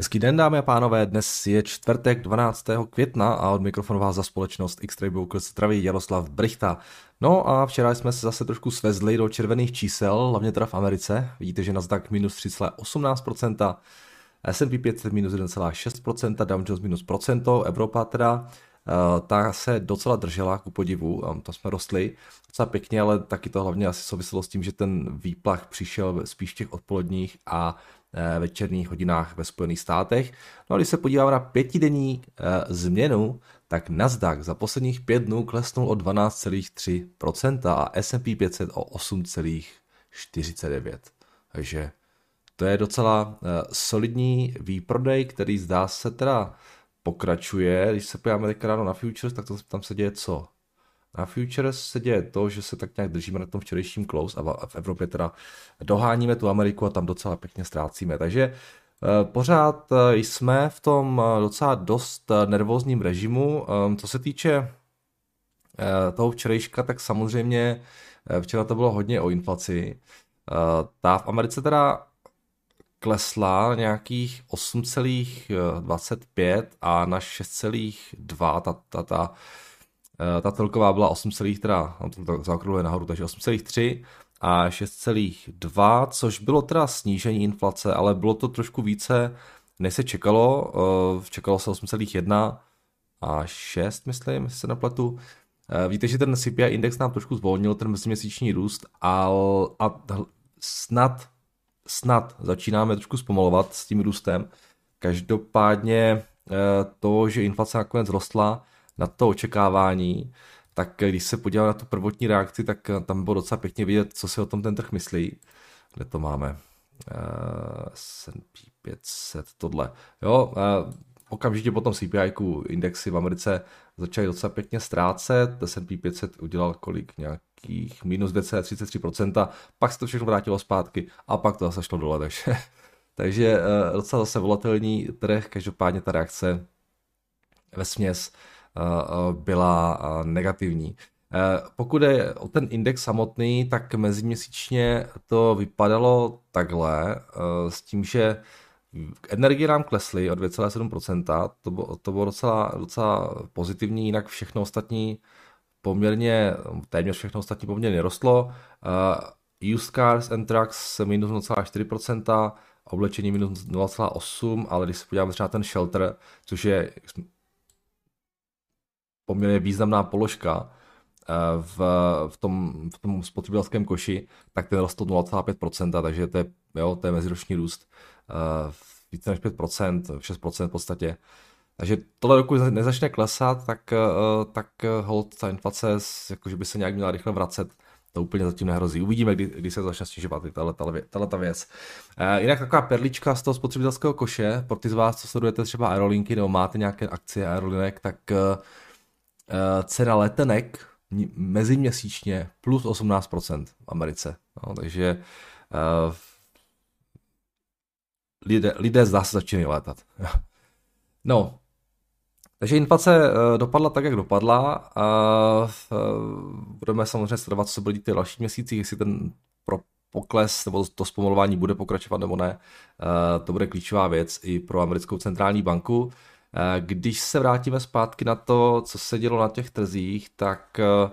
Hezký den, dámy a pánové, dnes je čtvrtek 12. května a od mikrofonu vás za společnost X-Ray Brokers zdraví Jaroslav Brichta. No a včera jsme se zase trošku svezli do červených čísel, hlavně teda v Americe. Vidíte, že Nasdaq minus 3,18%, S&P 500 minus 1,6%, Dow Jones minus procento, Evropa teda eh, ta se docela držela ku podivu, to jsme rostli docela pěkně, ale taky to hlavně asi souviselo s tím, že ten výplach přišel spíš těch odpoledních a večerních hodinách ve Spojených státech. No a když se podíváme na pětidenní eh, změnu, tak Nasdaq za posledních pět dnů klesnul o 12,3% a S&P 500 o 8,49%. Takže to je docela eh, solidní výprodej, který zdá se teda pokračuje. Když se podíváme teď ráno na futures, tak to, tam se děje co? Na Futures se děje to, že se tak nějak držíme na tom včerejším close a v Evropě teda doháníme tu Ameriku a tam docela pěkně ztrácíme. Takže eh, pořád eh, jsme v tom eh, docela dost nervózním režimu. Ehm, co se týče toho včerejška, tak samozřejmě včera to bylo hodně o inflaci. Ta v Americe teda klesla nějakých 8,25 a na 6,2 ta, ta, ta ta celková byla 8, teda, to zaokrúhluje nahoru, takže 8,3 a 6,2, což bylo teda snížení inflace, ale bylo to trošku více, než se čekalo. Eh, čekalo se 8,1 a 6, myslím, jestli se nepletu. Eh, víte, že ten CPI index nám trošku zvolnil, ten meziměsíční růst, a, a snad, snad začínáme trošku zpomalovat s tím růstem. Každopádně to, že inflace nakonec rostla, na to očekávání, tak když se podíváme na tu prvotní reakci, tak tam bylo docela pěkně vidět, co si o tom ten trh myslí. Kde to máme? Uh, S&P 500, tohle. Jo, uh, okamžitě potom CPI indexy v Americe začaly docela pěkně ztrácet, S&P 500 udělal kolik, nějakých minus 2,33%, pak se to všechno vrátilo zpátky a pak to zase šlo dole, takže, takže uh, docela zase volatilní trh, každopádně ta reakce ve směs byla negativní. Pokud je o ten index samotný, tak meziměsíčně to vypadalo takhle, s tím, že energie nám klesly o 2,7%, to to bylo docela, docela pozitivní, jinak všechno ostatní poměrně, téměř všechno ostatní poměrně rostlo. Used cars and trucks minus 0,4%, oblečení minus 0,8%, ale když se podíváme třeba ten shelter, což je poměrně významná položka eh, v, v, tom, v tom spotřebitelském koši, tak ten rostl 0,5%, takže to je, jo, to je meziroční růst uh, více než 5%, 6% v podstatě. Takže tohle roku nezačne klesat, tak, uh, tak hold ta inflace, jakože by se nějak měla rychle vracet, to úplně zatím nehrozí. Uvidíme, kdy, kdy se začne snižovat tahle ta věc. Jinak taková perlička z toho spotřebitelského koše, pro ty z vás, co sledujete třeba aerolinky nebo máte nějaké akcie aerolinek, tak Eh, cena letenek meziměsíčně plus 18% v Americe. No, takže uh, lidé, lidé zdá se začínají létat. no, takže inflace uh, dopadla tak, jak dopadla a uh, budeme samozřejmě sledovat, co bude ty další měsíci, jestli ten pro pokles nebo to zpomalování bude pokračovat nebo ne. Uh, to bude klíčová věc i pro americkou centrální banku. Eh, když se vrátíme zpátky na to, co se dělo na těch trzích, tak eh,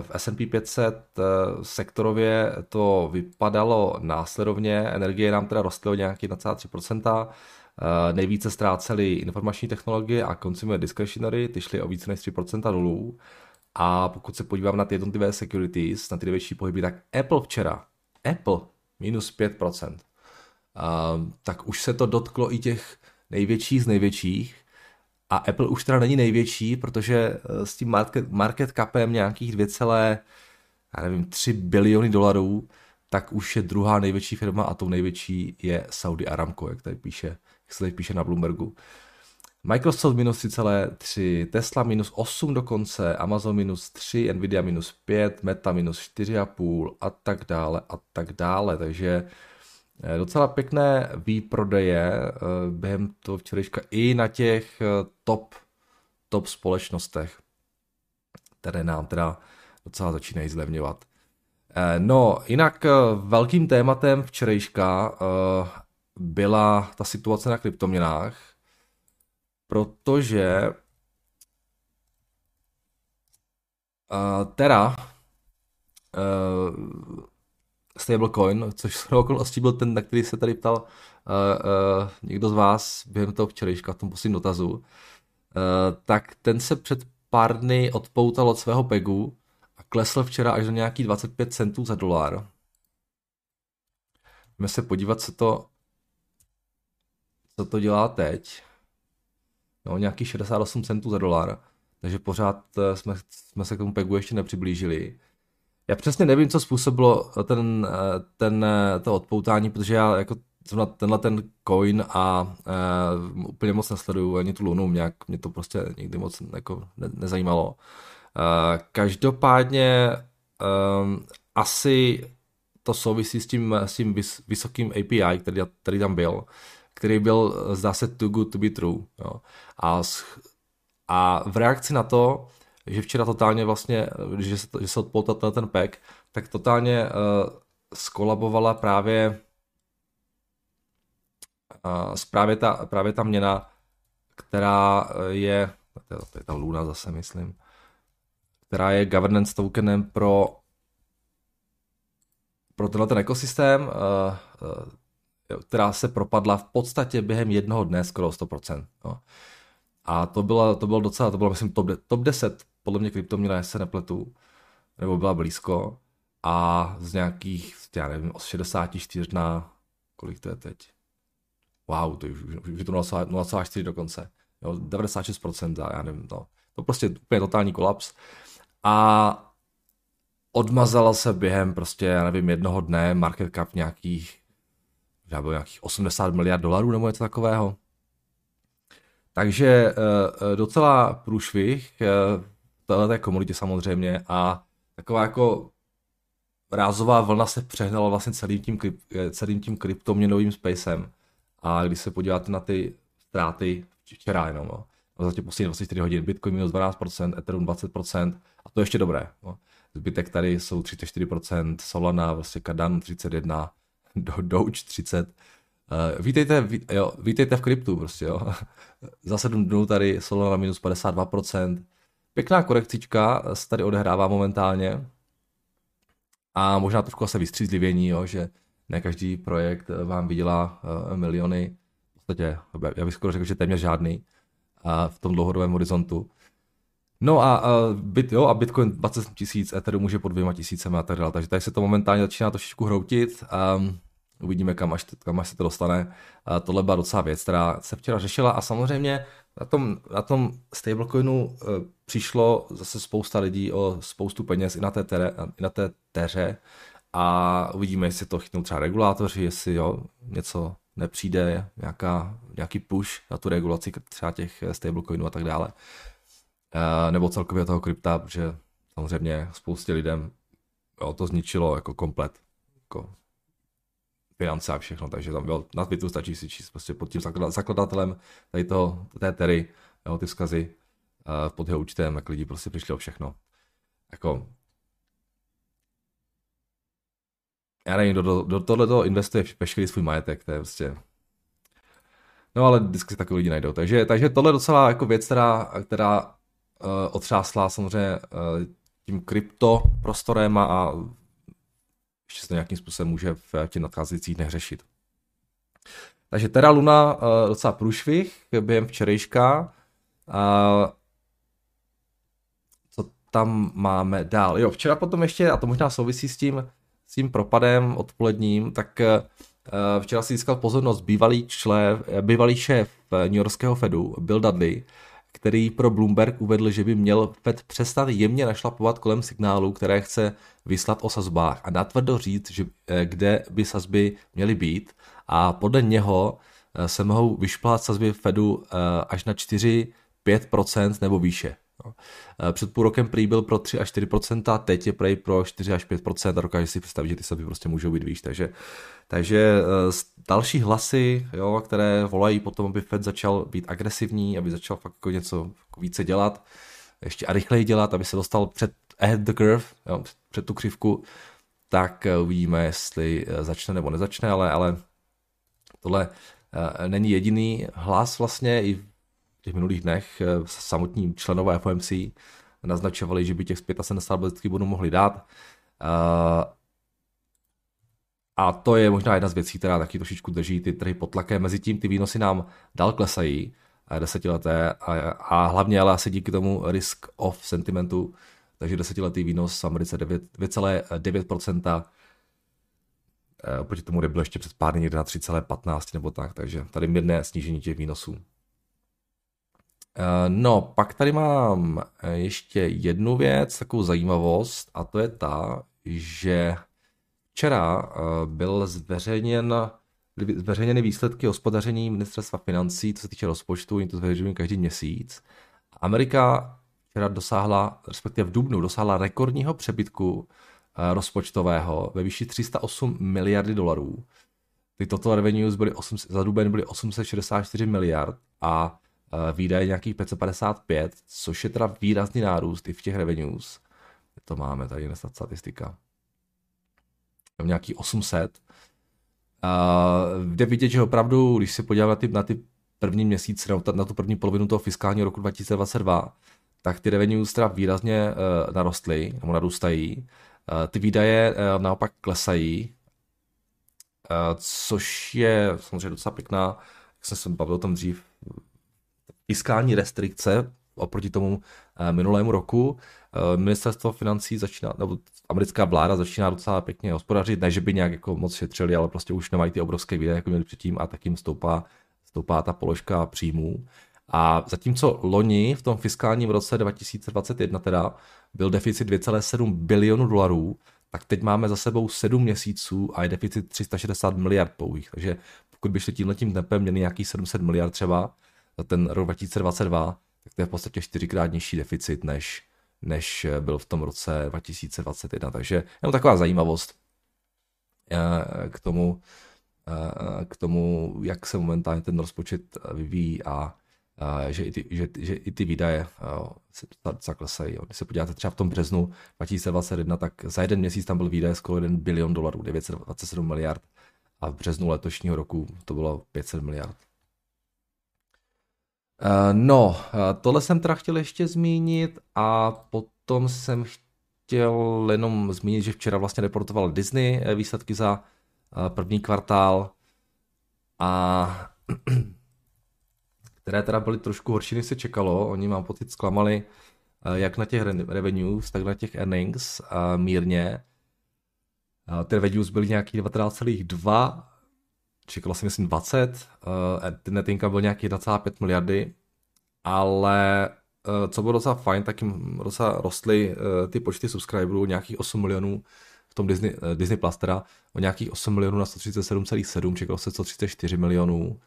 v S&P 500 eh, sektorově to vypadalo následovně, energie nám teda rostly o nějaký 1,3%, nejvíce ztrácely informační technologie a consumer discretionary, ty šly o více než 3% dolů. A pokud se podívám na ty jednotlivé securities, na ty největší pohyby, tak Apple včera, Apple minus 5%. Uh, tak už se to dotklo i těch největší z největších. A Apple už teda není největší, protože eh, s tím market, market capem nějakých 2, já nevím, 3 biliony dolarů, tak už je druhá největší firma a tou největší je Saudi Aramco, jak tady píše, jak se tady píše na Bloombergu. Microsoft minus 3,3, Tesla minus 8 dokonce, Amazon minus 3, Nvidia minus 5, Meta minus 4,5 a tak dále a tak dále. Takže docela pěkné výprodeje eh, během toho včerejška i na těch eh, top, top společnostech, které nám teda docela začínají zlevňovat. No, jinak velkým tématem včerejška byla ta situace na kryptoměnách, protože uh, stablecoin, což s okolností byl ten, na který se tady ptal uh, uh, někdo z vás během toho včerejška v tom posledním dotazu, uh, tak ten se před pár dny odpoutal od svého pegu a klesl včera až do nějaký 25 centů za dolar. Jdeme se podívat, co to, co to dělá teď. No, nějaký 68 centů za dolar, takže pořád jsme, jsme se k tomu pegu ještě nepřiblížili. Já přesně nevím, co způsobilo ten, ten, to odpoutání, protože já jako tenhle ten coin a uh, úplně moc nesleduju ani tu lunu, nějak mě to prostě nikdy moc jako ne, nezajímalo. Uh, každopádně um, asi to souvisí s tím, s tím vys, vysokým API, který, který tam byl, který byl, zdá se, too good to be true. Jo. A, a v reakci na to že včera totálně vlastně, že se, že se odpoutal ten pack, tak totálně uh, skolabovala právě uh, právě, ta, právě ta měna, která je, to je, to je ta Luna zase, myslím, která je governance tokenem pro pro tenhle ten ekosystém, uh, uh, která se propadla v podstatě během jednoho dne skoro 100%. No. A to bylo, to bylo docela, to bylo myslím top, top 10 podle mě kryptoměna, se nepletu, nebo byla blízko, a z nějakých, já nevím, od 64 na, kolik to je teď? Wow, to už, už je to 0,4 dokonce. Jo, 96%, já nevím, no. To prostě úplně totální kolaps. A odmazala se během prostě, já nevím, jednoho dne market cap nějakých, já byl nějakých 80 miliard dolarů nebo něco takového. Takže eh, eh, docela průšvih, eh, té komunitě samozřejmě a taková jako rázová vlna se přehnala vlastně celým tím, celým tím kryptoměnovým spacem. A když se podíváte na ty ztráty včera jenom, no, za těch posledních 24 hodin, Bitcoin minus 12%, Ethereum 20%, a to je ještě dobré. No. Zbytek tady jsou 34%, Solana, vlastně Cardano 31%, Doge 30%. Uh, vítejte, ví, jo, vítejte v kryptu prostě, jo. za 7 dnů tady Solana minus 52%, Pěkná korekcička se tady odehrává momentálně a možná trošku se vystřízlivění, jo, že ne každý projekt vám vydělá uh, miliony, v podstatě, já bych skoro řekl, že téměř žádný uh, v tom dlouhodobém horizontu. No a, uh, bit, jo, a Bitcoin 20 tisíc, Ethereum může pod dvěma tisícemi a tak dále, takže tady se to momentálně začíná trošičku hroutit. Um, uvidíme, kam až, kam až se to dostane. Uh, tohle byla docela věc, která se včera řešila a samozřejmě na tom, na tom stablecoinu uh, přišlo zase spousta lidí o spoustu peněz i na té, tere, i na té teře a uvidíme, jestli to chytnou třeba regulátoři, jestli jo, něco nepřijde, nějaká, nějaký push na tu regulaci třeba těch stablecoinů a tak dále. Uh, nebo celkově toho krypta, protože samozřejmě spoustě lidem jo, to zničilo jako komplet. Jako finance a všechno, takže tam byl, na Twitteru stačí si číst prostě pod tím zakladatelem tady toho, té tery, jo, ty vzkazy uh, pod jeho účtem, jak lidi prostě přišli o všechno. Jako, já nevím, do, do, do tohle investuje veškerý svůj majetek, to je prostě No ale vždycky takový lidi najdou. Takže, takže tohle je docela jako věc, která, která uh, otřásla samozřejmě uh, tím krypto prostorem a ještě se nějakým způsobem může v těch nadcházejících dnech řešit. Takže teda Luna uh, docela průšvih během včerejška. Co tam máme dál? Jo, včera potom ještě, a to možná souvisí s tím, s tím propadem odpoledním, tak uh, včera si získal pozornost bývalý, člen, bývalý šéf New Yorkského Fedu, Bill Dudley, který pro Bloomberg uvedl, že by měl Fed přestat jemně našlapovat kolem signálů, které chce vyslat o sazbách a natvrdo říct, že, eh, kde by sazby měly být a podle něho eh, se mohou vyšplhat sazby Fedu eh, až na 4-5% nebo výše. No. Před půl rokem prý byl pro 3 až 4%, teď je prej pro 4 až 5% a dokáže si představit, že ty sazby prostě můžou být výš. Takže, takže další hlasy, jo, které volají potom, aby Fed začal být agresivní, aby začal fakt jako něco více dělat, ještě a rychleji dělat, aby se dostal před ahead the curve, jo, před tu křivku, tak uvidíme, jestli začne nebo nezačne, ale, ale tohle není jediný hlas vlastně i v těch minulých dnech samotní členové FOMC naznačovali, že by těch 75 balistických bodů mohli dát. A to je možná jedna z věcí, která taky trošičku drží ty trhy pod tlakem. Mezitím ty výnosy nám dál klesají, desetileté, a, a hlavně ale asi díky tomu risk of sentimentu, takže desetiletý výnos v Americe 2,9%, eh, proti tomu, kde bylo ještě před pár dny někde na 3,15 nebo tak, takže tady mírné snížení těch výnosů. Eh, no, pak tady mám eh, ještě jednu věc, takovou zajímavost, a to je ta, že včera byl zveřejněn zveřejněny výsledky hospodaření ministerstva financí, co se týče rozpočtu, oni to zveřejňují každý měsíc. Amerika včera dosáhla, respektive v Dubnu, dosáhla rekordního přebytku eh, rozpočtového ve výši 308 miliardy dolarů. Ty total revenues byly 8, za duben byly 864 miliard a eh, výdaje nějakých 555, což je teda výrazný nárůst i v těch revenues. To máme tady na statistika. Nějaký 800 Uh, jde vidět, že opravdu, když se podíváme na ty, na ty první měsíce, na tu první polovinu toho fiskálního roku 2022, tak ty revenues teda výrazně uh, narostly, nebo narůstají. Uh, ty výdaje uh, naopak klesají, uh, což je samozřejmě docela pěkná, jak jsem se bavil o tom dřív, fiskální restrikce oproti tomu eh, minulému roku. Eh, ministerstvo financí začíná, nebo americká vláda začíná docela pěkně hospodařit, ne, že by nějak jako moc šetřili, ale prostě už nemají ty obrovské výdaje, jako měli předtím a tak jim stoupá, stoupá ta položka příjmů. A zatímco loni v tom fiskálním roce 2021 teda byl deficit 2,7 bilionu dolarů, tak teď máme za sebou 7 měsíců a je deficit 360 miliard pouhých. Takže pokud by šli tímhletím tempem měli nějaký 700 miliard třeba ten rok 2022, tak to je v podstatě čtyřikrát nižší deficit, než, než byl v tom roce 2021. Takže jenom taková zajímavost eh, k tomu, eh, k tomu, jak se momentálně ten rozpočet vyvíjí a že i ty, že, že i ty výdaje se docela klesají. Když se podíváte třeba v tom březnu 2021, tak za jeden měsíc tam byl výdaje skoro 1 bilion dolarů, 927 miliard a v březnu letošního roku to bylo 500 miliard. Eh, no, eh, tohle jsem teda chtěl ještě zmínit a potom jsem chtěl jenom zmínit, že včera vlastně reportoval Disney eh, výsledky za první kvartál a které teda byly trošku horší, než se čekalo. Oni mám pocit zklamali jak na těch revenues, tak na těch earnings mírně. Ty revenues byly nějaký 19,2 čekalo si myslím 20, uh, ten net income byl nějaký 1,5 miliardy, ale uh, co bylo docela fajn, tak jim docela rostly uh, ty počty subscriberů, nějakých 8 milionů v tom Disney, uh, Disney Plus teda, o nějakých 8 milionů na 137,7, čekalo se 134 milionů.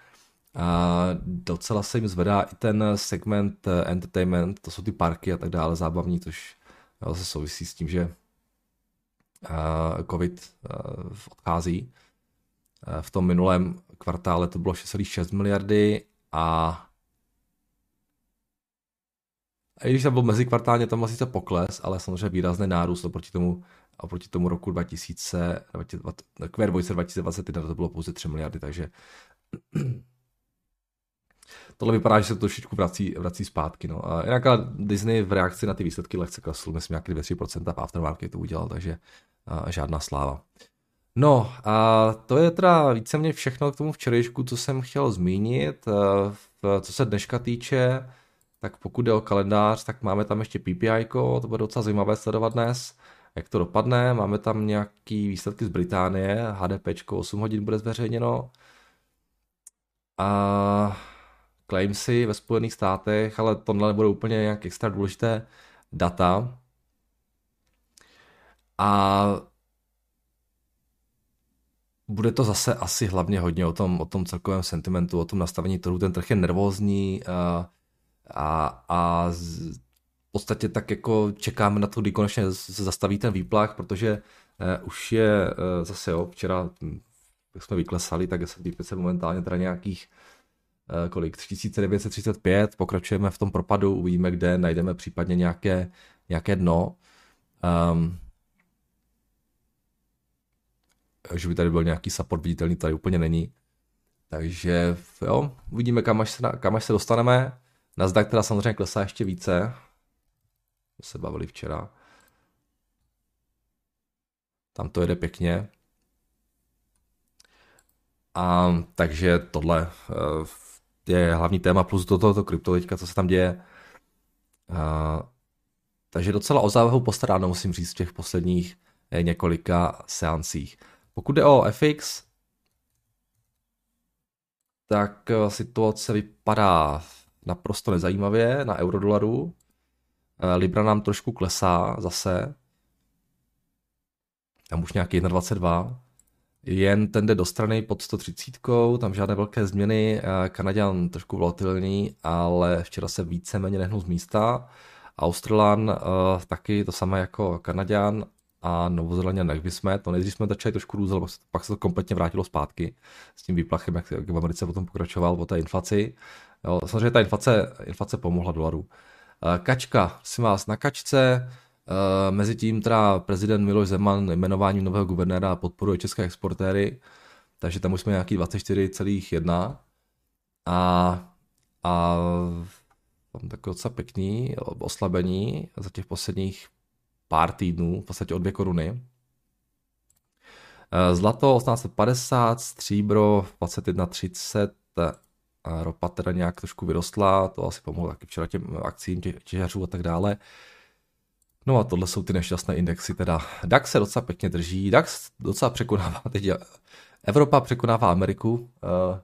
A docela se jim zvedá i ten segment entertainment, to jsou ty parky a tak dále, zábavní, což zase souvisí s tím, že COVID odchází. V tom minulém kvartále to bylo 6,6 miliardy a i když tam byl mezikvartálně, tam vlastně to pokles, ale samozřejmě výrazný nárůst oproti tomu, oproti tomu roku 2000, q 2021 to bylo pouze 3 miliardy, takže tohle vypadá, že se to trošičku vrací, vrací zpátky. No. A jinak Disney v reakci na ty výsledky lehce klesl, myslím nějaký 200% v aftermarketu udělal, takže a, žádná sláva. No a to je teda víceméně všechno k tomu včerejšku, co jsem chtěl zmínit. Eh, co se dneška týče, tak pokud jde o kalendář, tak máme tam ještě PPI, to bude docela zajímavé sledovat dnes, jak to dopadne. Máme tam nějaký výsledky z Británie, HDP 8 hodin bude zveřejněno. A claimsy ve Spojených státech, ale tohle nebude úplně nějak extra důležité data. A bude to zase asi hlavně hodně o tom, o tom celkovém sentimentu, o tom nastavení trhu. Ten trh je nervózní a, a, a z, v podstatě tak jako čekáme na to, kdy konečně se zastaví ten výplach, protože uh, už je uh, zase jo, včera, hm, jak jsme vyklesali, tak S&P momentálně teda nějakých uh, kolik, 3935, pokračujeme v tom propadu, uvidíme, kde najdeme případně nějaké, nějaké dno. Um, že by tady byl nějaký support viditelný, tady úplně není. Takže jo, uvidíme, kam až se, kam až se dostaneme. Nasdaq teda samozřejmě klesá ještě více. Se bavili včera. Tam to jede pěkně. A takže tohle eh, je hlavní téma plus do tohoto krypto teďka, co se tam děje. A, takže docela o závahu postaráno, musím říct, v těch posledních eh, několika seancích. Pokud jde o FX, tak eh, situace vypadá naprosto nezajímavě na eurodolaru. Libra nám trošku klesá zase. Tam už nějaký 1,22 jen ten jde do strany pod 130, tam žádné velké změny, Kanaděn trošku volatilní, ale včera se víceméně nehnul z místa. Australan uh, taky to samé jako Kanaděn a Novozélanděn, jak jsme, to nejdřív jsme začali trošku růzat, pak se to kompletně vrátilo zpátky s tím výplachem, jak, jak v Americe potom pokračoval po té inflaci. Jo, samozřejmě ta inflace, inflace pomohla dolaru. Uh, kačka, si vás na kačce, Eh, Mezitím teda prezident Miloš Zeman jmenováním nového guvernéra podporuje české exportéry, takže tam už jsme nějaký 24,1 a, a tam takové docela pěkný oslabení za těch posledních pár týdnů, v podstatě o dvě koruny. Eh, zlato 1850, stříbro 21,30, ropa teda nějak trošku vyrostla, to asi pomohlo taky včera těm akcím těžařů a tak dále. No a tohle jsou ty nešťastné indexy, teda DAX se docela pěkně drží, DAX docela překonává, teď Evropa překonává Ameriku, eh,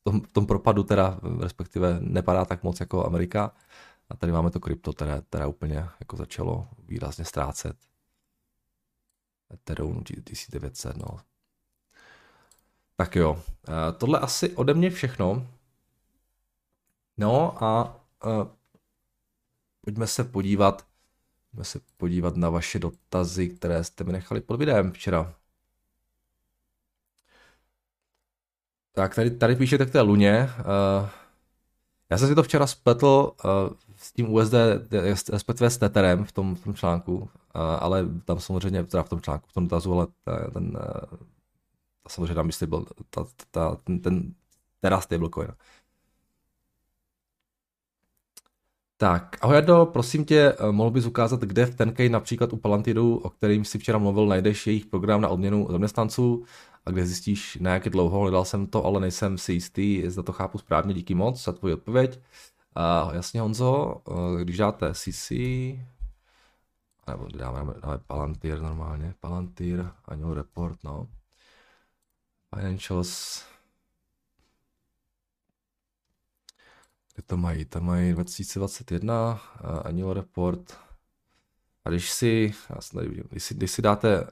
v tom, v tom propadu teda, respektive nepadá tak moc jako Amerika, a tady máme to krypto, které, které úplně jako začalo výrazně ztrácet. Ethereum 1900, no. Tak jo, eh, tohle asi ode mě všechno. No a uh, pojďme se podívat Pojďme se podívat na vaše dotazy, které jste mi nechali pod videem včera. Tak tady, tady píšete k té luně. Uh, já jsem si to včera spletl uh, s tím USD, respektive s Tetherem v tom, v tom článku, uh, ale tam samozřejmě, teda v tom článku, v tom dotazu, ale ten, uh, samozřejmě tam byl ta, ta, ten, ten teda stablecoin. Tak, ahoj Jardo, prosím tě, eh, mohl bys ukázat, kde v Tenkej například u Palantiru, o kterým si včera mluvil, najdeš jejich program na odměnu zaměstnanců a kde zjistíš, na jak dlouho, hledal jsem to, ale nejsem si jistý, zda to chápu správně, díky moc za tvoji odpověď. Uh, jasně Honzo, uh, když dáte CC, nebo dáme, dáme Palantir normálně, Palantir, annual report, no. Financials, Kde to mají? Tam mají 2021 uh, annual report. A když si, já jsem tady vidím, když si, když si dáte,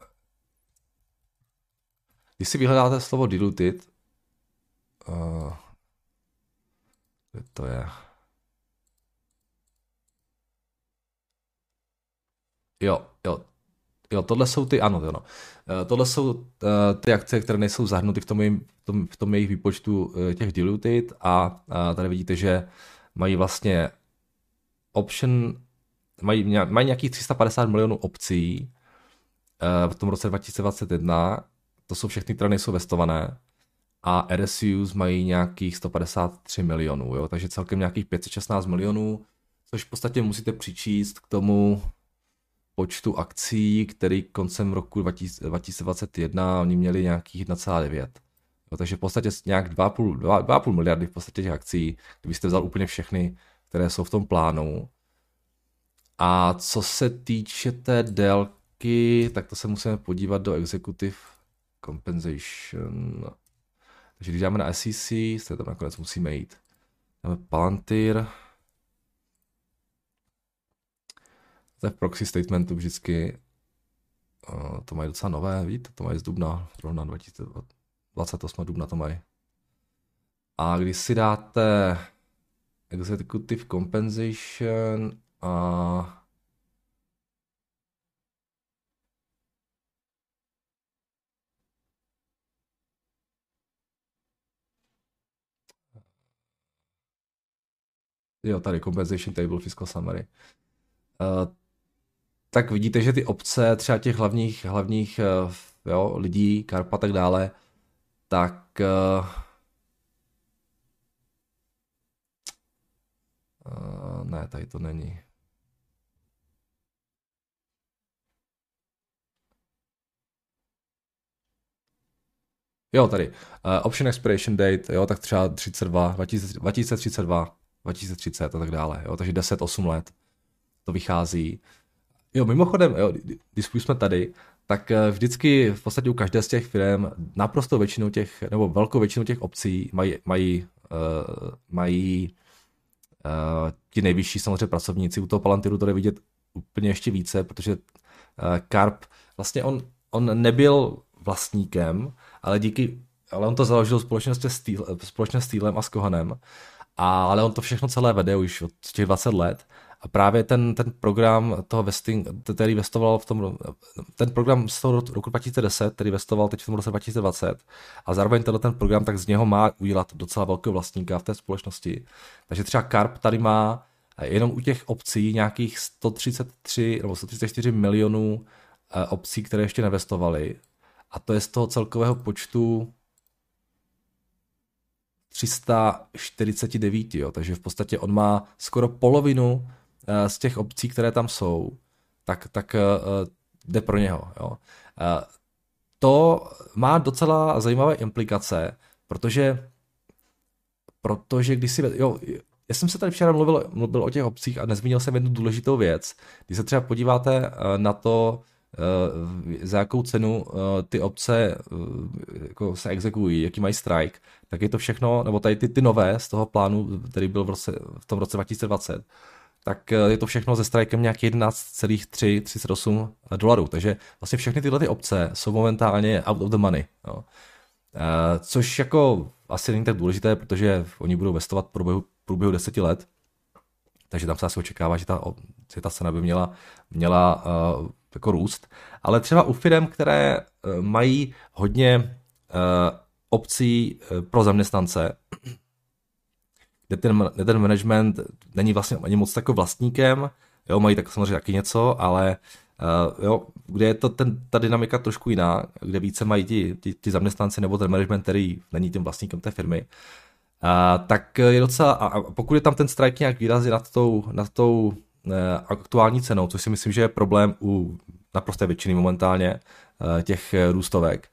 když si vyhledáte slovo diluted, uh, kde to je? Jo, jo, Jo, tohle jsou ty, ano, ano. Eh, tohle jsou uh, ty akce, které nejsou zahrnuty v tom, jejím, v tom, v tom jejich výpočtu uh, těch diluted a tady vidíte, že mají vlastně option, mají, mají nějakých 350 milionů opcí v tom roce 2021, to jsou všechny, které nejsou vestované a RSUs mají nějakých 153 milionů, jo? takže celkem nějakých 516 milionů, což v podstatě musíte přičíst k tomu, počtu akcí, který koncem roku 2021 oni měli nějakých 1,9. No, takže v podstatě nějak 2,5, 2,5 miliardy v podstatě těch akcí, kdybyste vzal úplně všechny, které jsou v tom plánu. A co se týče té délky, tak to se musíme podívat do Executive Compensation. Takže když dáme na SEC, se tam nakonec musíme jít. Dáme Palantir, to je v proxy statementu vždycky, uh, to mají docela nové, víte, to mají z dubna, zrovna 2028 dubna to mají. A když si dáte executive compensation a Jo, tady compensation table fiscal summary. Uh, tak vidíte, že ty obce třeba těch hlavních, hlavních eh, jo, lidí, Karpa a tak dále, tak uh, ne, tady to není. Jo, tady. Uh, option expiration date, jo, tak třeba 32, 2032, 2030 a tak dále, jo, takže 10, 8 let to vychází. Jo, mimochodem, jo, když jsme tady, tak eh, vždycky v podstatě u každé z těch firm naprosto většinu těch, nebo velkou většinu těch obcí mají, mají, uh, mají uh, ti nejvyšší samozřejmě pracovníci. U toho Palantiru to jde vidět úplně ještě více, protože uh, Karp, vlastně on, on nebyl vlastníkem, ale díky, ale on to založil společně s, Steel, společně s Steelem a s Kohanem, a, ale on to všechno celé vede už od těch 20 let a právě ten, ten program toho vesting, který vestoval v tom, ten program z toho roku 2010, který vestoval teď v tom roce 2020 a zároveň tenhle ten program tak z něho má udělat docela velkého vlastníka v té společnosti. Takže třeba Karp tady má jenom u těch obcí nějakých 133 nebo 134 milionů eh, obcí, které ještě nevestovaly a to je z toho celkového počtu 349, jo, takže v podstatě on má skoro polovinu z těch obcí, které tam jsou, tak, tak uh, jde pro něho. Jo. To má docela zajímavé implikace, protože protože když si, jo, já jsem se tady včera mluvil, mluvil o těch obcích a nezmínil jsem jednu důležitou věc. Když se třeba podíváte na to, Eh, za jakou cenu eh, ty obce eh, jako se exekují, jaký mají strike, tak je to všechno, nebo tady ty, ty nové z toho plánu, který byl v, roce, v tom roce 2020, tak je to všechno se strikem nějak 11,338 dolarů. Takže vlastně všechny tyhle ty obce jsou momentálně out of the money. Jo. Což jako asi není tak důležité, protože oni budou vestovat v průběhu, průběhu deseti let, takže tam se asi očekává, že ta, že ta cena by měla, měla uh, jako růst. Ale třeba u firm, které mají hodně uh, opcí uh, pro zaměstnance, kde ten, kde ten management není vlastně ani moc takovým vlastníkem, jo, mají tak samozřejmě taky něco, ale uh, jo, kde je to ten, ta dynamika trošku jiná, kde více mají ti, ti, ti zaměstnanci nebo ten management, který není tím vlastníkem té firmy, a, tak je docela, a pokud je tam ten strike nějak výrazně nad tou, nad tou e, aktuální cenou, což si myslím, že je problém u naprosté většiny momentálně e, těch růstovek,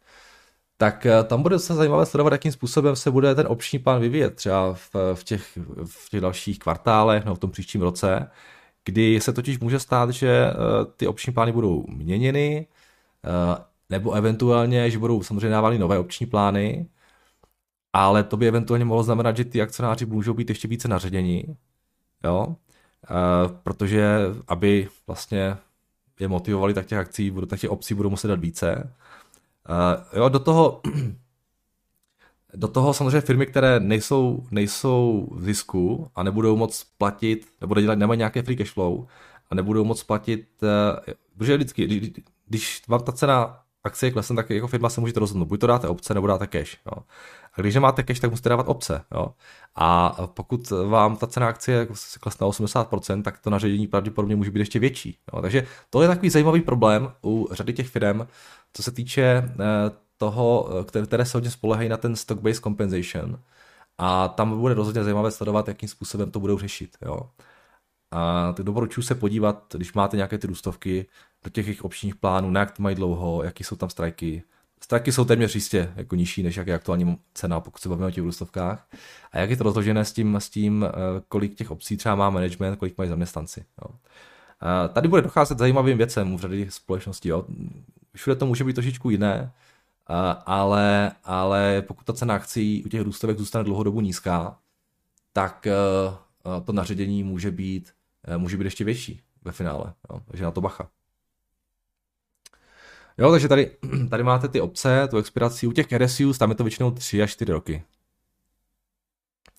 tak e, tam bude docela zajímavé sledovat, jakým způsobem se bude ten opční plán vyvíjet třeba v, v, těch, v těch dalších kvartálech nebo v tom příštím roce, kdy se totiž může stát, že ty opční plány budou měněny, nebo eventuálně, že budou samozřejmě dávány nové opční plány, ale to by eventuálně mohlo znamenat, že ty akcionáři můžou být ještě více naředění, jo, protože aby vlastně je motivovali, tak těch akcí, tak těch obcí budou muset dát více. E, jo, do toho, do toho samozřejmě firmy, které nejsou, nejsou v zisku a nebudou moc platit, nebo dělat, nemají nějaké free cash flow a nebudou moc platit, e, protože vždycky, když vám ta cena akcie klesne, tak jako firma se můžete rozhodnout, buď to dáte obce, nebo dáte cash. Jo. A když nemáte cash, tak musíte dávat obce. Jo. A pokud vám ta cena akcie se klesne 80%, tak to naředění pravděpodobně může být ještě větší. Jo. Takže to je takový zajímavý problém u řady těch firm, co se týče eh, toho, eh, které se hodně spolehají na ten stock-based compensation. A tam bude rozhodně zajímavé sledovat, jakým způsobem to budou řešit. Jo. A tak doporučuji se podívat, když máte nějaké ty růstovky, do těch jejich opčních plánů, na jak to mají dlouho, jaký jsou tam strajky. Strajky jsou téměř jistě jako nižší, než jak je aktuální cena, pokud se bavíme o těch růstovkách. A jak je to rozložené s tím, s tím, eh, kolik těch obcí třeba má management, kolik mají zaměstnanci. Jo. A tady bude docházet zajímavým věcem u řady společností. Jo. Všude to může být trošičku jiné, ale, ale pokud ta cena akcí u těch růstovek zůstane dlouhodobu nízká, tak eh, to naředění může být, eh, může být ještě větší ve finále. Jo. Takže na to bacha. Jo, takže tady, tady máte ty obce, tu expiraci. U těch RSUs tam je to většinou 3 až 4 roky.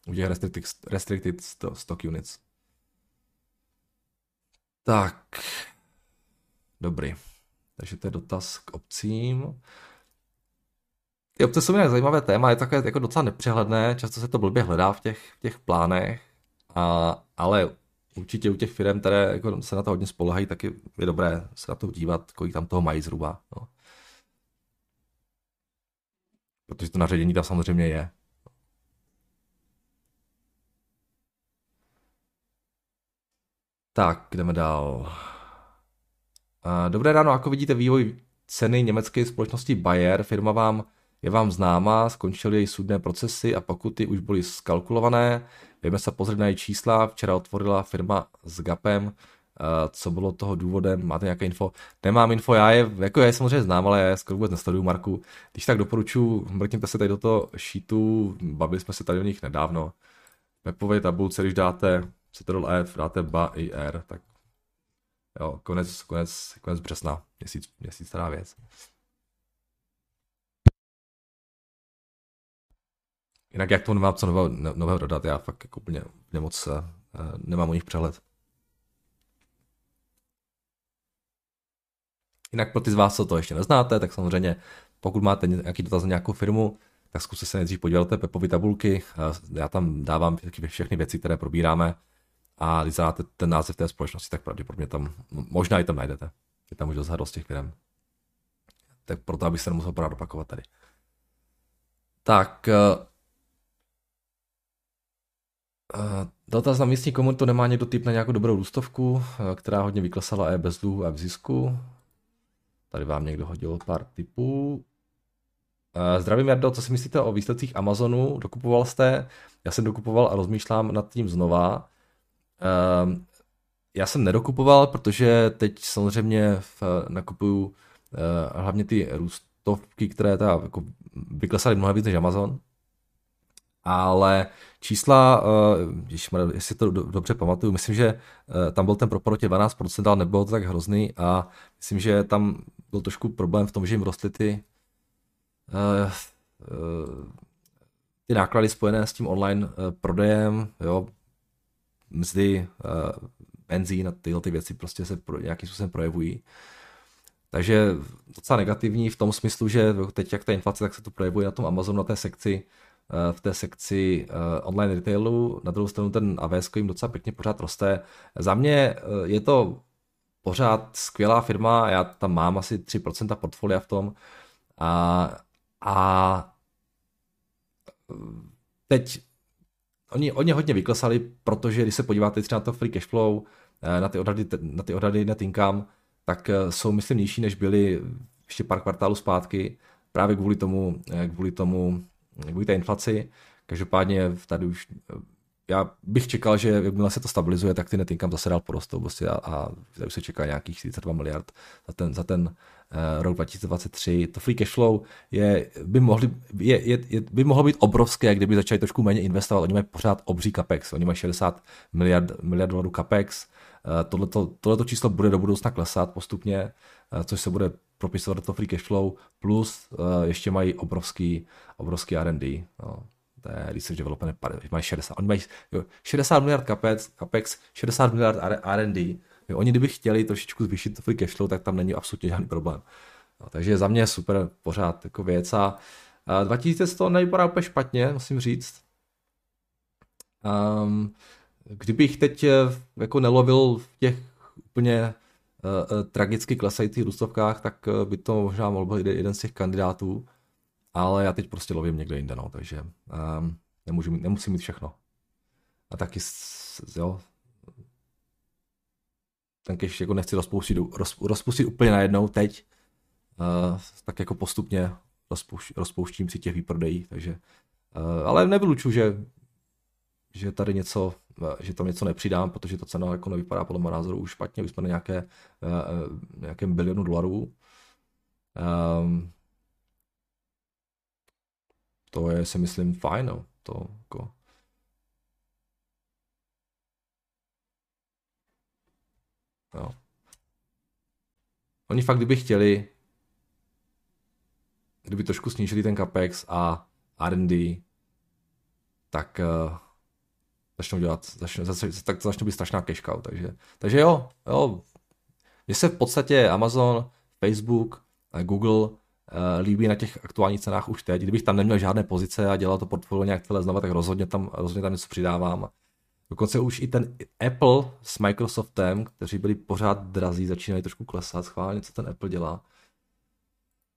U těch restricted, restricted stock units. Tak. Dobrý. Takže to je dotaz k obcím. Ty obce jsou jinak zajímavé téma, je takové jako docela nepřehledné, často se to blbě hledá v těch, v těch plánech, a, ale určitě u těch firm, které jako se na to hodně spolehají, tak je, dobré se na to dívat, kolik tam toho mají zhruba. No. Protože to naředění tam samozřejmě je. Tak, jdeme dál. Dobré ráno, jako vidíte vývoj ceny německé společnosti Bayer, firma vám je vám známá, skončily její sudné procesy a pokuty už byly skalkulované. Víme se pozrieť na její čísla, včera otvorila firma s GAPem, co bylo toho důvodem, máte nějaké info? Nemám info, já je, jako já je samozřejmě znám, ale já je skoro vůbec nesleduju, Marku. Když tak doporučuji, mrkněte se tady do toho sheetu, bavili jsme se tady o nich nedávno. Webové tabulce, když dáte Ctrl F, dáte BA i R, tak jo, konec, konec, konec března, měsíc, měsíc stará věc. Jinak jak to nemám co nového, nového dodat, já fakt jako úplně nemoc uh, nemám o nich přehled. Jinak pro ty z vás, co to ještě neznáte, tak samozřejmě pokud máte nějaký dotaz na nějakou firmu, tak zkuste se nejdřív podívat té Pepovy tabulky. Já tam dávám všechny věci, které probíráme a když znáte ten název té společnosti, tak pravděpodobně tam, možná i tam najdete. Je tam už dost z těch firm. Tak proto, abych se nemusel opakovat tady. Tak, Uh, dotaz na místní komunitu nemá někdo typ na nějakou dobrou růstovku, uh, která hodně vyklesala e bez dluhu a v zisku. Tady vám někdo hodil pár typů. Uh, zdravím Jardo, co si myslíte o výsledcích Amazonu? Dokupoval jste? Já jsem dokupoval a rozmýšlám nad tím znova. Uh, já jsem nedokupoval, protože teď samozřejmě v, nakupuju uh, hlavně ty růstovky, které teda jako vyklesaly mnohem víc než Amazon ale čísla, uh, jestli to dobře pamatuju, myslím, že uh, tam byl ten propor 12%, ale nebylo to tak hrozný a myslím, že tam byl trošku problém v tom, že jim rostly ty uh, ty náklady spojené s tím online prodejem, jo, mzdy, benzín a tyhle ty věci prostě se nějakým způsobem projevují. Takže docela negativní v tom smyslu, že teď jak ta inflace, tak se to projevuje na tom Amazonu, na té sekci v té sekci eh, online retailu. Na druhou stranu ten AWS jim docela pěkně pořád roste. Za mě eh, je to pořád skvělá firma, já tam mám asi 3% portfolia v tom a, a teď oni, oni hodně vyklesali, protože když se podíváte třeba na to free cash flow, eh, na ty odhady, na ty odhady net income, tak jsou myslím nižší, než byly ještě pár kvartálů zpátky, právě kvůli tomu, kvůli tomu kvůli té inflaci. Každopádně tady už já bych čekal, že jakmile se to stabilizuje, tak ty net income zase dál porostou prostě a, a tady už se čeká nějakých 42 miliard za ten, za ten uh, rok 2023. To free cash flow je, by, mohli, je, je, je, by mohlo být obrovské, kdyby začali trošku méně investovat. Oni mají pořád obří capex, oni mají 60 miliard, miliard dolarů capex. Uh, tohleto, tohleto číslo bude do budoucna klesat postupně, uh, což se bude propisovat toho free cash flow, plus uh, ještě mají obrovský, obrovský R&D. No, to je research development, mají 60, oni mají jo, 60 miliard capex, capex 60 miliard R&D. Jo, oni kdyby chtěli trošičku zvýšit to free cash flow, tak tam není absolutně žádný problém. No, takže za mě super pořád jako věc a uh, 2000 to nevypadá úplně špatně, musím říct. Um, kdybych teď eh, jako nelovil v těch úplně tragicky klesajících růstovkách, tak uh, by to možná mohl být jeden z těch kandidátů, ale já teď prostě lovím někde jinde, no, takže um, nemůžu mít, nemusím mít všechno. A taky, jo, ten cash jako nechci rozpustit, roz, rozpustit úplně najednou teď, uh, tak jako postupně rozpouš, rozpouštím si těch výprodejích, takže, uh, ale nevyluču, že, že tady něco že tam něco nepřidám, protože ta cena jako nevypadá podle mého názoru už špatně, už jsme na nějaké, eh, eh, nějakém bilionu dolarů. Um, to je si myslím fajn, no. to jako Jo. Oni fakt, kdyby chtěli, kdyby trošku snížili ten capex a R&D, tak začnou dělat, začne, začne, tak to začne být strašná cash cow, takže, takže jo, jo, mně se v podstatě Amazon, Facebook, Google uh, líbí na těch aktuálních cenách už teď. Kdybych tam neměl žádné pozice a dělal to portfolio nějak celé znova, tak rozhodně tam, rozhodně tam něco přidávám. Dokonce už i ten Apple s Microsoftem, kteří byli pořád drazí, začínají trošku klesat. Schválně, co ten Apple dělá.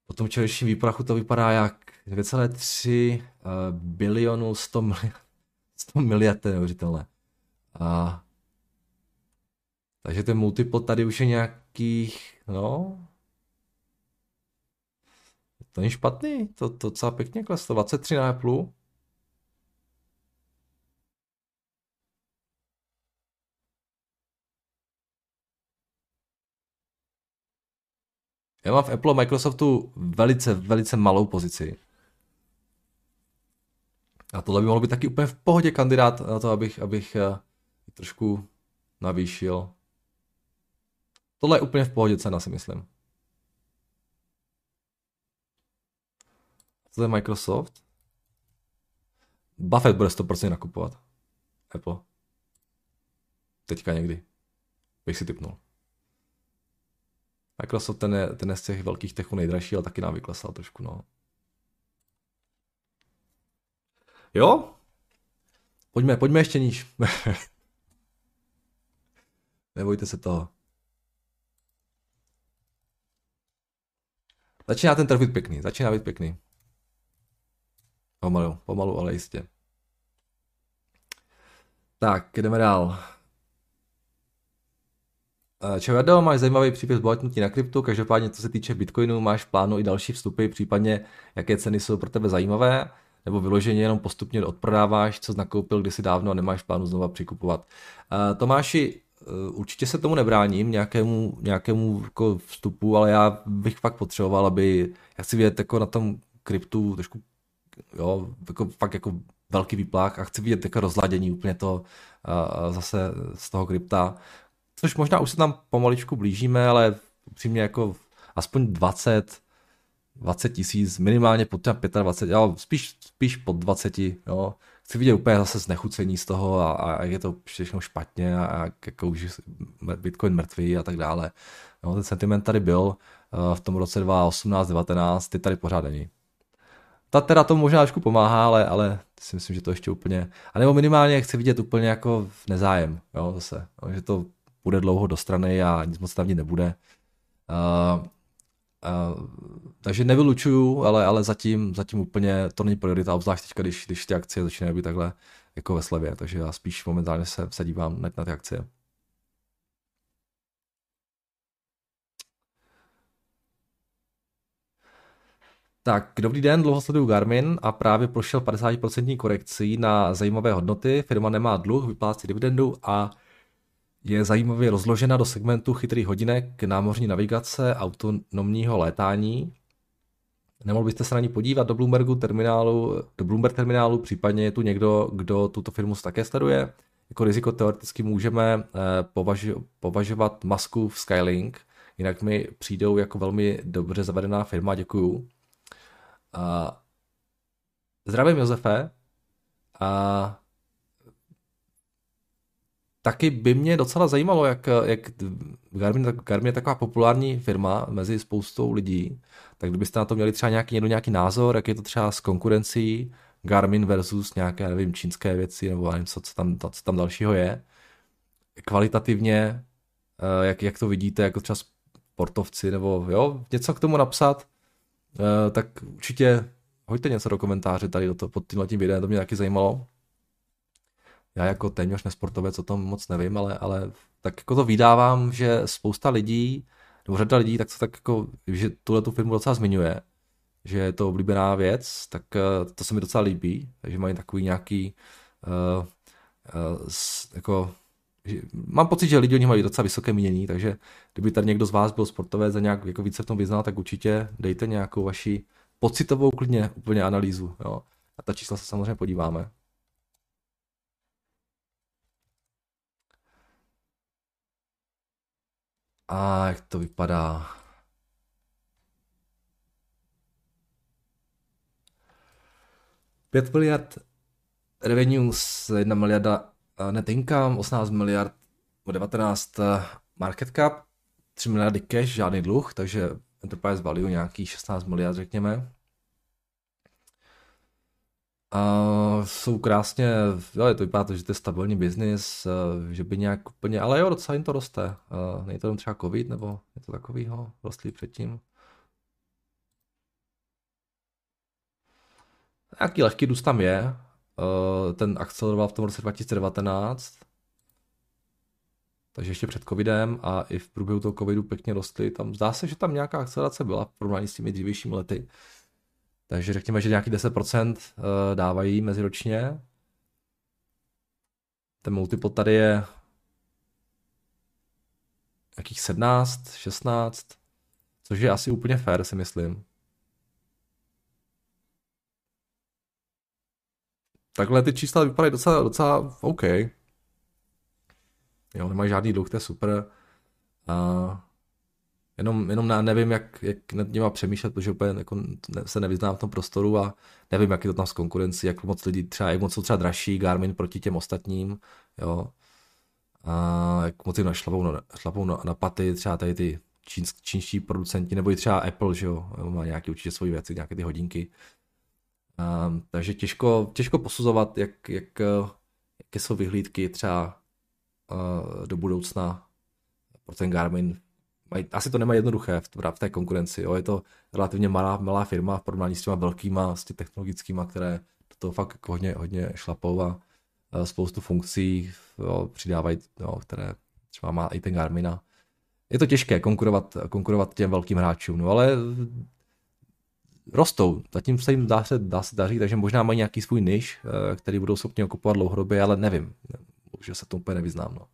Po tom včerejším výprachu to vypadá jak 2,3 uh, bilionu 100 miliard 100 miliard, to je neuvěřitelné. A Takže ten multiple tady už je nějakých, no, to není špatný, to, to docela pěkně kleslo, 23 na Apple. Já mám v Apple a Microsoftu velice, velice malou pozici. A tohle by mohlo být taky úplně v pohodě kandidát na to, abych, abych eh, trošku navýšil. Tohle je úplně v pohodě cena, si myslím. Co je Microsoft? Buffett bude 100% nakupovat. Apple. Teďka někdy. Bych si typnul. Microsoft ten je, ten je z těch velkých techů nejdražší, ale taky nám vyklesal trošku, no. Jo? Pojďme, pojďme ještě níž. Nebojte se toho. Začíná ten trh být pěkný, začíná být pěkný. Pomalu, pomalu, ale jistě. Tak, jdeme dál. Eh, Čau Jardo, máš zajímavý příběh zbohatnutí na kryptu, každopádně co se týče Bitcoinu, máš v plánu i další vstupy, případně jaké ceny jsou pro tebe zajímavé, nebo vyloženě jenom postupně odprodáváš, co nakoupil kdysi dávno a nemáš plánu znova přikupovat. Uh, Tomáši, uh, určitě se tomu nebráním, nějakému, nějakému jako vstupu, ale já bych fakt potřeboval, aby, já chci vidět jako na tom kryptu trošku, jo, jako, fakt jako velký výplach a chci vidět jako rozladění úplně to uh, zase z toho krypta, což možná už se tam pomaličku blížíme, ale upřímně jako aspoň 20, 20 tisíc, minimálně pod 25, jo, spíš, spíš pod 20, jo. Chci vidět úplně zase znechucení z toho a, a je to všechno špatně a, a jako už Bitcoin mrtvý a tak dále. Jo, ten sentiment tady byl uh, v tom roce 2018, 19, ty tady pořád není. Ta teda to možná trošku pomáhá, ale, ale si myslím, že to ještě úplně, a nebo minimálně chci vidět úplně jako v nezájem, jo, zase, jo, že to bude dlouho do strany a nic moc tam nebude. Uh, uh, takže nevylučuju, ale, ale zatím, zatím úplně to není priorita, obzvlášť teďka, když, když ty akcie začínají být takhle jako ve slevě, takže já spíš momentálně se, se dívám na, na ty akcie. Tak, dobrý den, dlouho sleduju Garmin a právě prošel 50% korekcí na zajímavé hodnoty. Firma nemá dluh, vyplácí dividendu a je zajímavě rozložena do segmentu chytrých hodinek, námořní navigace, autonomního létání. Nemohl byste se na ní podívat do Bloombergu terminálu, do Bloomberg terminálu, případně je tu někdo, kdo tuto firmu také sleduje. Jako riziko teoreticky můžeme eh, považovat masku v Skylink, jinak mi přijdou jako velmi dobře zavedená firma, děkuju. Zdravím Josefe. A taky by mě docela zajímalo, jak, jak Garmin, Garmin je taková populární firma mezi spoustou lidí, tak kdybyste na to měli třeba nějaký, někdo nějaký názor, jak je to třeba s konkurencí Garmin versus nějaké, nevím, čínské věci, nebo nevím, co, co, tam, co tam dalšího je, kvalitativně, eh, jak, jak to vidíte, jako třeba sportovci, nebo jo, něco k tomu napsat, eh, tak určitě hoďte něco do komentáře tady do to, pod tímhle tím videem, to mě taky zajímalo já jako téměř nesportovec o tom moc nevím, ale, ale tak jako to vydávám, že spousta lidí, nebo řada lidí, tak to tak jako, že tuhle tu firmu docela zmiňuje, že je to oblíbená věc, tak uh, to se mi docela líbí, takže mají takový nějaký uh, uh, jako že, mám pocit, že lidi o nich mají docela vysoké mínění, takže kdyby tady někdo z vás byl sportovec a nějak jako více v tom vyznal, tak určitě dejte nějakou vaši pocitovou klidně úplně analýzu. Jo. A ta čísla se samozřejmě podíváme. A jak to vypadá? Pět miliard revenues, jedna miliarda net income, 18 miliard, 19 eh, market cap, 3 miliardy cash, žádný dluh, takže enterprise value nějaký 16 miliard řekněme. A jsou krásně, jo, to vypadá to, že to je stabilní biznis, že by nějak úplně, ale jo, docela jim to roste. Není to jenom třeba covid, nebo je to takovýho, rostlý předtím. Nějaký lehký růst tam je, ten akceleroval v tom roce 2019. takže ještě před covidem a i v průběhu toho covidu pěkně rostly. Tam zdá se, že tam nějaká akcelerace byla v porovnání s těmi dřívějšími lety. Takže řekněme, že nějaký 10% eh, dávají meziročně. Ten multiple tady je jakých 17, 16, což je asi úplně fair, si myslím. Takhle ty čísla vypadají docela, docela OK. Jo, nemají žádný dluh, to je super. A jenom, jenom nevím, jak, jak nad nima přemýšlet, protože úplně jako se nevyznám v tom prostoru a nevím, jak je to tam s konkurencí, jak moc lidi třeba, jak moc jsou třeba dražší Garmin proti těm ostatním, jo. A jak moc jim našlapou na, šlapou na, na paty, třeba tady ty čínsk, čínští producenti, nebo i třeba Apple, že jo, má nějaké určitě svoje věci, nějaké ty hodinky. A, takže těžko, těžko posuzovat, jak, jak, jaké jsou vyhlídky třeba do budoucna pro ten Garmin. Maj, asi to nemá jednoduché v, v té konkurenci. Jo. Je to relativně malá, malá firma v porovnání s těma velkýma, s těmi technologickýma, které do toho fakt jako hodně, hodně šlapou a spoustu funkcí jo, přidávají, jo, které třeba má i ten Garmin. Je to těžké konkurovat, konkurovat těm velkým hráčům, no ale rostou. Zatím se jim dá se, dá se daří, takže možná mají nějaký svůj niž, eh, který budou schopni okupovat dlouhodobě, ale nevím že se to úplně nevyznám. No.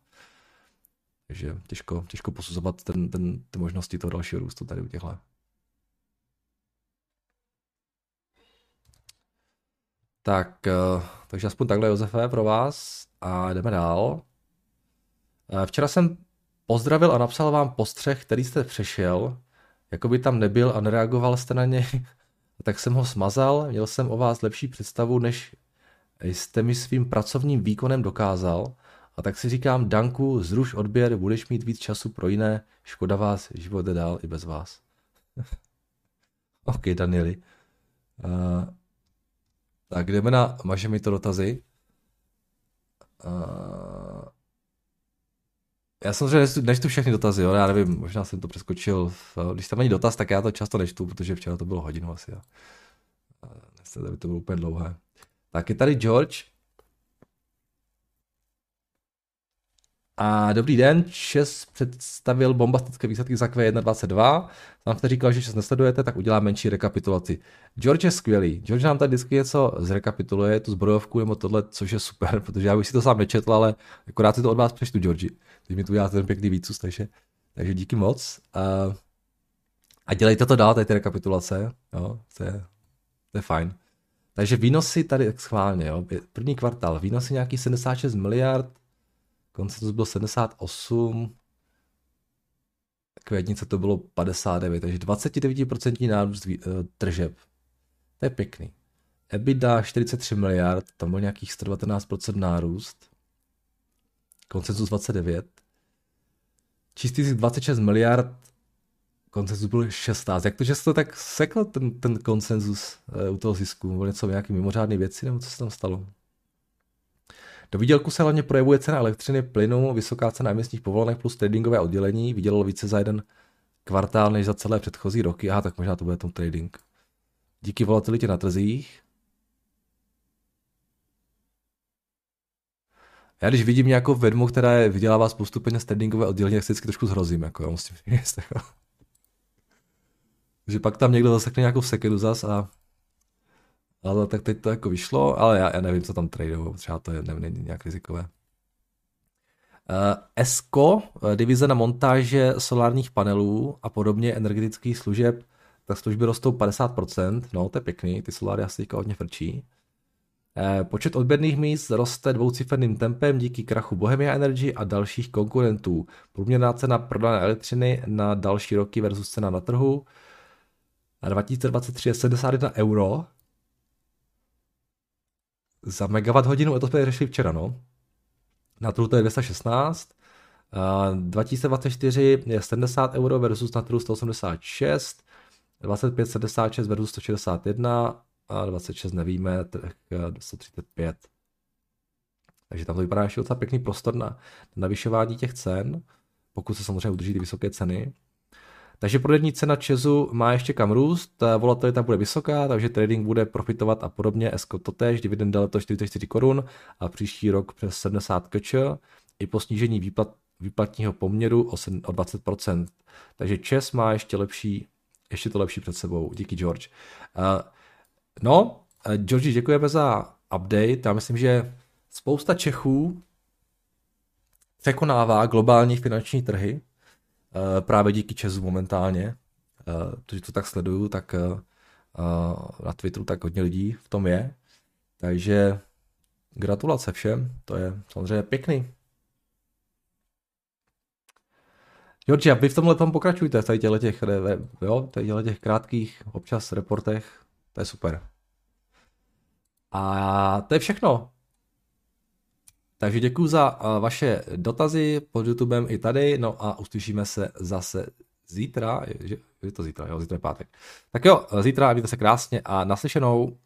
Takže těžko, těžko posuzovat ten, ten, ty možnosti toho dalšího růstu tady u těchhle. Tak, eh, takže aspoň takhle, Josefe, pro vás a jdeme dál. Eh, včera jsem pozdravil a napsal vám postřeh, který jste přešel, jako by tam nebyl a nereagoval jste na něj, tak jsem ho smazal, měl jsem o vás lepší představu, než jste mi svým pracovním výkonem dokázal a tak si říkám, Danku, zruš odběr, budeš mít víc času pro jiné, škoda vás, život jde dál i bez vás. ok, Danieli. Uh, tak jdeme na, maže mi to dotazy. Uh, já samozřejmě nečtu všechny dotazy, jo? já nevím, možná jsem to přeskočil. Když tam není dotaz, tak já to často nečtu, protože včera to bylo hodinu asi. A dnes by to bylo úplně dlouhé. Tak je tady George. A dobrý den, ČES představil bombastické výsledky za Q1.22. Tam jste říkal, že ČES nesledujete, tak udělám menší rekapitulaci. George je skvělý. George nám tady vždycky něco zrekapituluje, tu zbrojovku nebo tohle, což je super, protože já bych si to sám nečetl, ale akorát si to od vás přečtu, Georgi. Teď mi tu uděláte ten pěkný výcus, takže, takže díky moc. A, a dělejte to dál, tady ty rekapitulace. Jo, to je, to je fajn. Takže výnosy tady schválně, jo. První kvartál, výnosy nějaký 76 miliard, koncenzus byl 78, květnice to bylo 59, takže 29% nárůst uh, tržeb. To je pěkný. EBITDA 43 miliard, tam byl nějakých 119% nárůst. Koncenzus 29. Čistý zisk 26 miliard, koncenzus byl 16. Jak to, že jste to tak sekl ten, ten koncenzus uh, u toho zisku? Bylo něco nějaké mimořádné věci, nebo co se tam stalo? Do výdělku se hlavně projevuje cena elektřiny, plynu, vysoká cena emisních povolenek plus tradingové oddělení. Vydělalo více za jeden kvartál než za celé předchozí roky. Aha, tak možná to bude tom trading. Díky volatilitě na trzích. Já když vidím nějakou firmu, která je, vydělává spoustu peněz tradingové oddělení, tak si vždycky trošku zhrozím, jako, musím. Jako. že pak tam někdo zasekne nějakou sekedu zas a ale tak teď to jako vyšlo, ale já, já nevím, co tam tradeovou, třeba to je, není nějak rizikové. Uh, ESCO, eh, divize na montáže solárních panelů a podobně energetických služeb, tak služby rostou 50%, no to je pěkný, ty soláry asi teďka hodně frčí. Uh, počet odběrných míst roste dvouciferným tempem díky krachu Bohemia Energy a dalších konkurentů. Průměrná cena prodané elektřiny na další roky versus cena na trhu. A 2023 je 71 euro, za megawatt hodinu, to jsme řešili včera, no. Na trhu to je 216, uh, 2024 je 70 euro versus na trhu 186, 25, 76 versus 161 a 26 nevíme, tak 135. Takže tam to vypadá ještě docela pěkný prostor na navyšování těch cen, pokud se samozřejmě udrží ty vysoké ceny. Takže prodejní cena Česu má ještě kam růst, volatilita bude vysoká, takže trading bude profitovat a podobně. Esko totéž, dividenda letos 44 korun a příští rok přes 70 kč. I po snížení výplat výplatního poměru o 20%. Takže Čes má ještě lepší, ještě to lepší před sebou. Díky George. Uh, no, Georgi, děkujeme za update. Já myslím, že spousta Čechů překonává globální finanční trhy právě díky Česu momentálně. Protože to tak sleduju, tak na Twitteru tak hodně lidí v tom je. Takže gratulace všem, to je samozřejmě pěkný. Georgi, a vy v tomhle tom pokračujte, v tady těch, jo, tady těch krátkých občas reportech, to je super. A to je všechno. Takže děkuji za vaše dotazy pod YouTubem i tady, no a uslyšíme se zase zítra, je, je to zítra, jo, zítra je pátek. Tak jo, zítra mějte se krásně a naslyšenou.